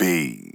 B.